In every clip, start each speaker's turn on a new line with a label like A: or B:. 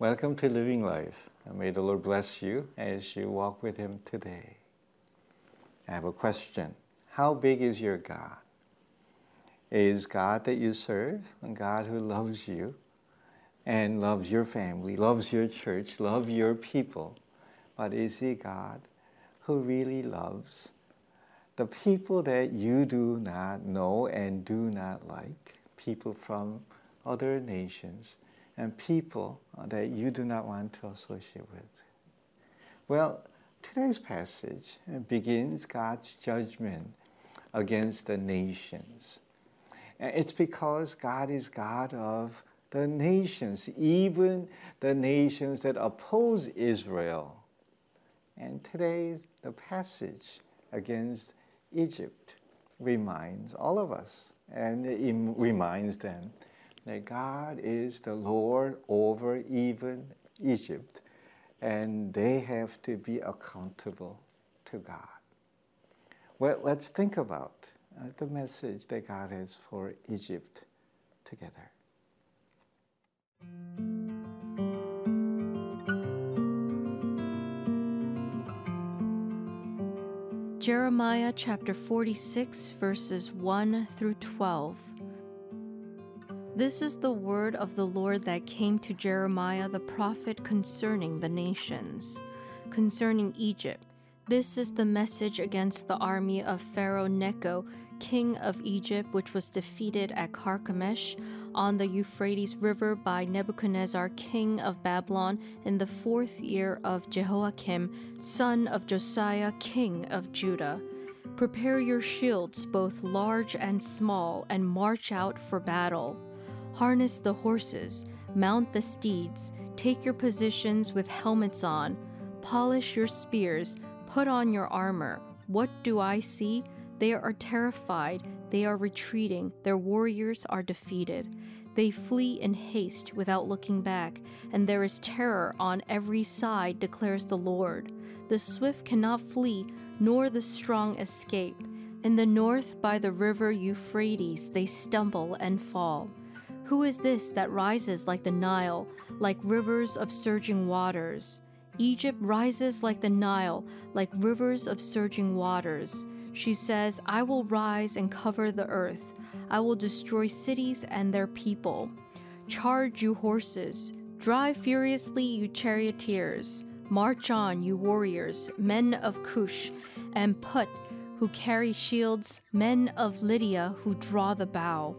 A: Welcome to Living Life. And May the Lord bless you as you walk with Him today. I have a question How big is your God? Is God that you serve a God who loves you and loves your family, loves your church, loves your people? But is He God who really loves the people that you do not know and do not like? People from other nations and people that you do not want to associate with. Well, today's passage begins God's judgment against the nations. It's because God is God of the nations, even the nations that oppose Israel. And today, the passage against Egypt reminds all of us and it reminds them that God is the Lord over even Egypt, and they have to be accountable to God. Well, let's think about uh, the message that God has for Egypt together.
B: Jeremiah chapter 46, verses 1 through 12. This is the word of the Lord that came to Jeremiah the prophet concerning the nations, concerning Egypt. This is the message against the army of Pharaoh Necho, king of Egypt, which was defeated at Carchemish on the Euphrates River by Nebuchadnezzar, king of Babylon, in the fourth year of Jehoiakim, son of Josiah, king of Judah. Prepare your shields, both large and small, and march out for battle. Harness the horses, mount the steeds, take your positions with helmets on, polish your spears, put on your armor. What do I see? They are terrified, they are retreating, their warriors are defeated. They flee in haste without looking back, and there is terror on every side, declares the Lord. The swift cannot flee, nor the strong escape. In the north, by the river Euphrates, they stumble and fall. Who is this that rises like the Nile, like rivers of surging waters? Egypt rises like the Nile, like rivers of surging waters. She says, I will rise and cover the earth. I will destroy cities and their people. Charge, you horses. Drive furiously, you charioteers. March on, you warriors, men of Cush, and Put, who carry shields, men of Lydia, who draw the bow.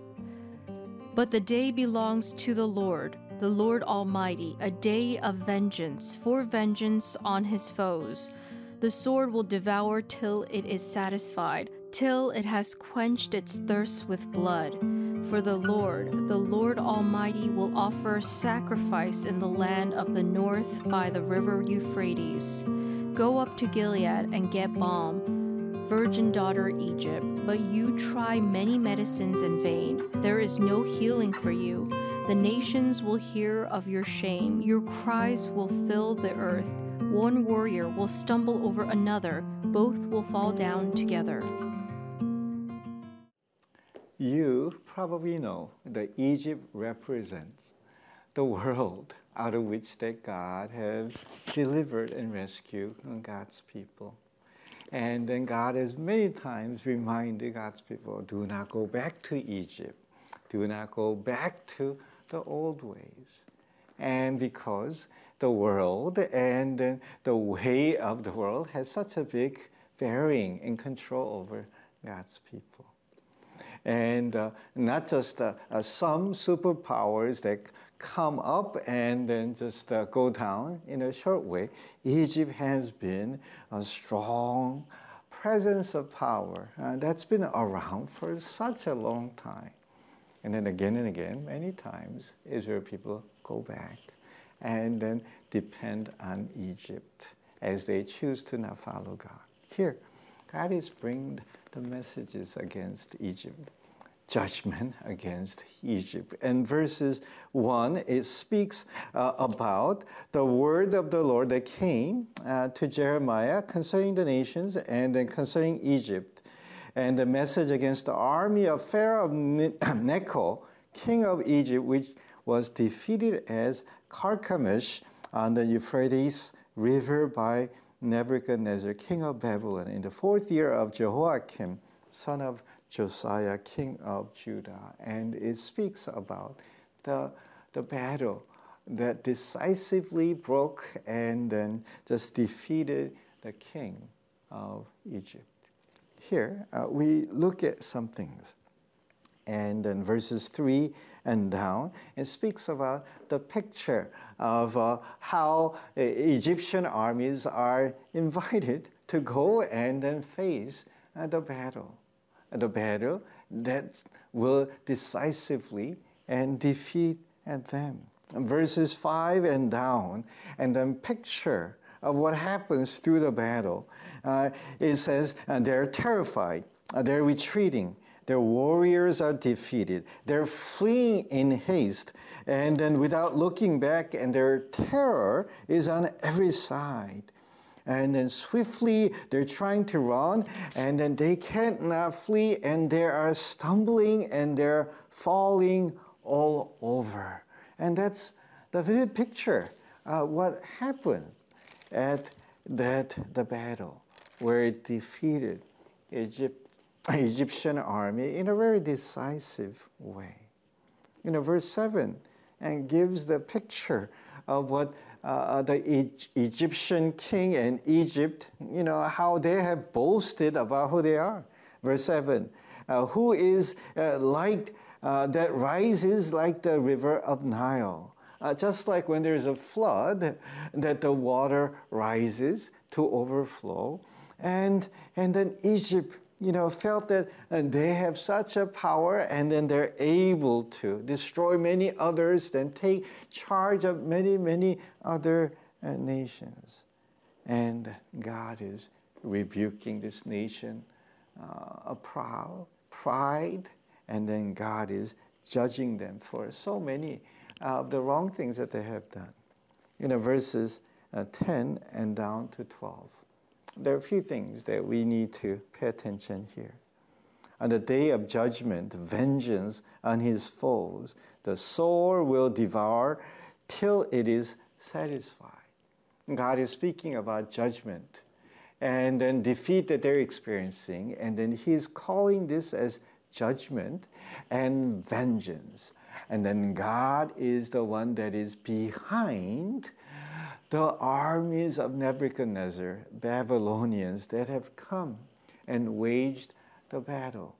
B: But the day belongs to the Lord, the Lord Almighty, a day of vengeance, for vengeance on his foes. The sword will devour till it is satisfied, till it has quenched its thirst with blood. For the Lord, the Lord Almighty, will offer sacrifice in the land of the north by the river Euphrates. Go up to Gilead and get balm virgin daughter Egypt, but you try many medicines in vain. There is no healing for you. The nations will hear of your shame. Your cries will fill the earth. One warrior will stumble over another. Both will fall down together.
A: You probably know that Egypt represents the world out of which that God has delivered and rescued God's people. And then God has many times reminded God's people do not go back to Egypt, do not go back to the old ways. And because the world and the way of the world has such a big bearing and control over God's people. And uh, not just uh, uh, some superpowers that come up and then just uh, go down in a short way. Egypt has been a strong presence of power uh, that's been around for such a long time. And then again and again, many times, Israel people go back. and then depend on Egypt as they choose to not follow God. Here, God is bringing the messages against Egypt judgment against Egypt. And verses 1, it speaks uh, about the word of the Lord that came uh, to Jeremiah concerning the nations and then concerning Egypt. And the message against the army of Pharaoh Necho, king of Egypt, which was defeated as Carchemish on the Euphrates River by Nebuchadnezzar, king of Babylon, in the fourth year of Jehoiakim, son of Josiah, king of Judah. And it speaks about the, the battle that decisively broke and then just defeated the king of Egypt. Here, uh, we look at some things. And then verses 3 and down, it speaks about the picture of uh, how Egyptian armies are invited to go and then face uh, the battle the battle that will decisively and defeat them. Verses 5 and down, and then picture of what happens through the battle. Uh, it says uh, they're terrified, uh, they're retreating, their warriors are defeated, they're fleeing in haste, and then without looking back, and their terror is on every side and then swiftly they're trying to run, and then they can't not flee, and they are stumbling and they're falling all over. And that's the vivid picture uh, what happened at that the battle where it defeated Egypt, Egyptian army in a very decisive way. You know, verse 7 and gives the picture of what uh, the e- Egyptian king and Egypt, you know, how they have boasted about who they are. Verse 7 uh, Who is uh, like uh, that rises like the river of Nile? Uh, just like when there's a flood, that the water rises to overflow. And, and then Egypt you know, felt that uh, they have such a power and then they're able to destroy many others, then take charge of many, many other uh, nations. And God is rebuking this nation uh, of proud, pride, and then God is judging them for so many of the wrong things that they have done. You know, verses uh, 10 and down to 12 there are a few things that we need to pay attention here. On the day of judgment, vengeance on his foes, the sword will devour till it is satisfied. God is speaking about judgment and then defeat that they're experiencing, and then he's calling this as judgment and vengeance. And then God is the one that is behind the armies of Nebuchadnezzar, Babylonians, that have come and waged the battle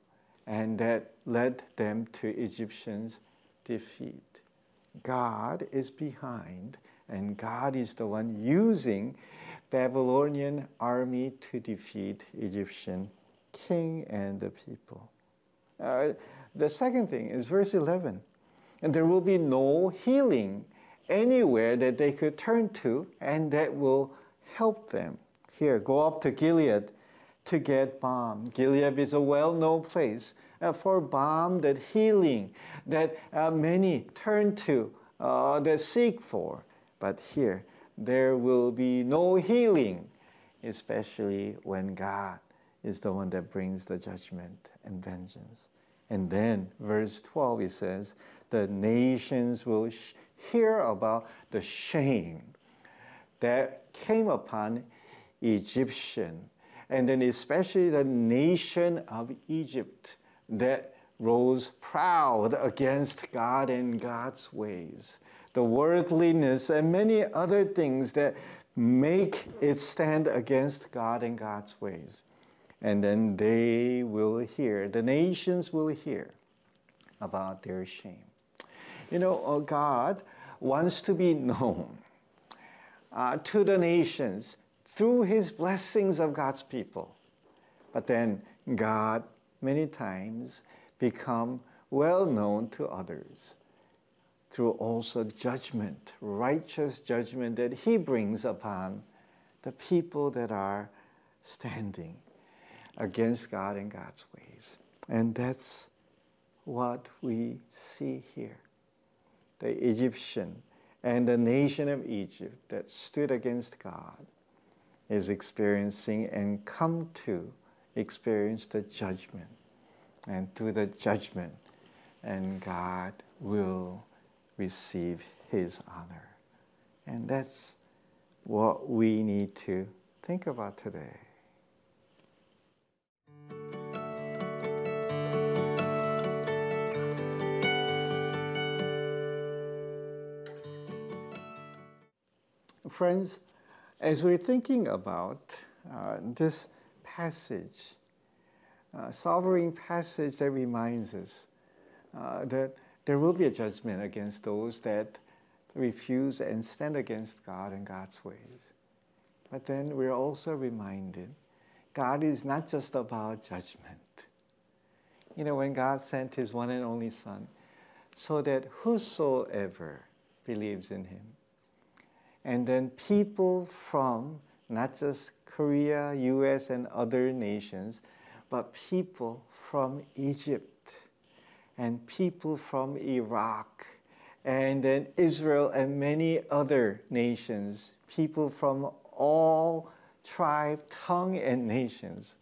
A: and that led them to Egyptians' defeat. God is behind, and God is the one using Babylonian army to defeat Egyptian king and the people. Uh, the second thing is verse 11. And there will be no healing anywhere that they could turn to and that will help them. Here, go up to Gilead to get balm. Gilead is a well known place uh, for balm, that healing that uh, many turn to, uh, that seek for. But here, there will be no healing, especially when God is the one that brings the judgment and vengeance. And then, verse 12, it says, The nations will hear about the shame that came upon Egyptian, and then especially the nation of Egypt that rose proud against God and God's ways. The worldliness and many other things that make it stand against God and God's ways. And then they will hear, the nations will hear about their shame. You know, uh, God wants to be known uh, to the nations through his blessings of God's people. But then God many times become well known to others through also judgment, righteous judgment that He brings upon the people that are standing against God and God's ways. And that's what we see here. The Egyptian and the nation of Egypt that stood against God is experiencing and come to experience the judgment. And through the judgment, and God will receive his honor. And that's what we need to think about today. Friends, as we're thinking about uh, this passage, uh, sovereign passage that reminds us uh, that there will be a judgment against those that refuse and stand against God and God's ways. But then we're also reminded God is not just about judgment. You know, when God sent his one and only Son, so that whosoever believes in him, and then people from not just Korea, US, and other nations, but people from Egypt and people from Iraq, and then Israel and many other nations, people from all tribe, tongue, and nations.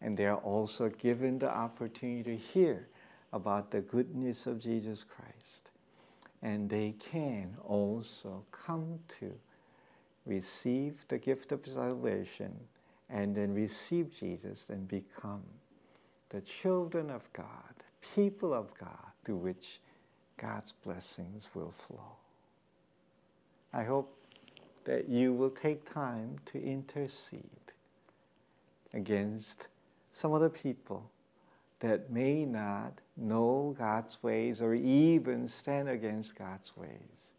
A: And they are also given the opportunity to hear about the goodness of Jesus Christ. And they can also come to receive the gift of salvation and then receive Jesus and become the children of God people of God through which God's blessings will flow. I hope that you will take time to intercede against some of the people that may not know God's ways or even stand against God's ways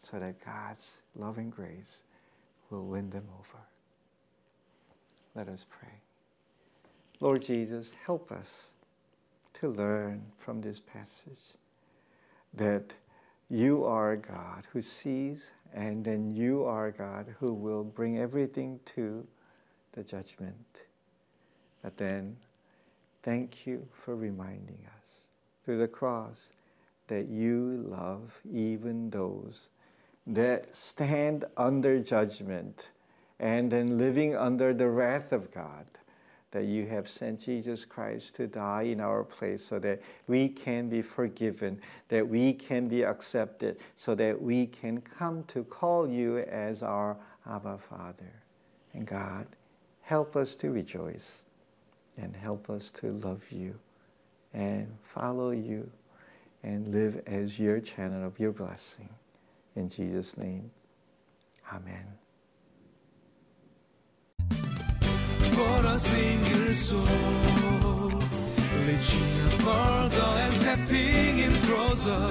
A: so that God's loving grace will win them over. Let us pray. Lord Jesus, help us to learn from this passage that you are God who sees, and then you are God who will bring everything to the judgment. But then, thank you for reminding us through the cross that you love even those that stand under judgment and then living under the wrath of God that you have sent Jesus Christ to die in our place so that we can be forgiven, that we can be accepted, so that we can come to call you as our Abba Father. And God, help us to rejoice and help us to love you and follow you and live as your channel of your blessing. In Jesus' name, Amen.
C: bara single soul Reaching further and stepping in closer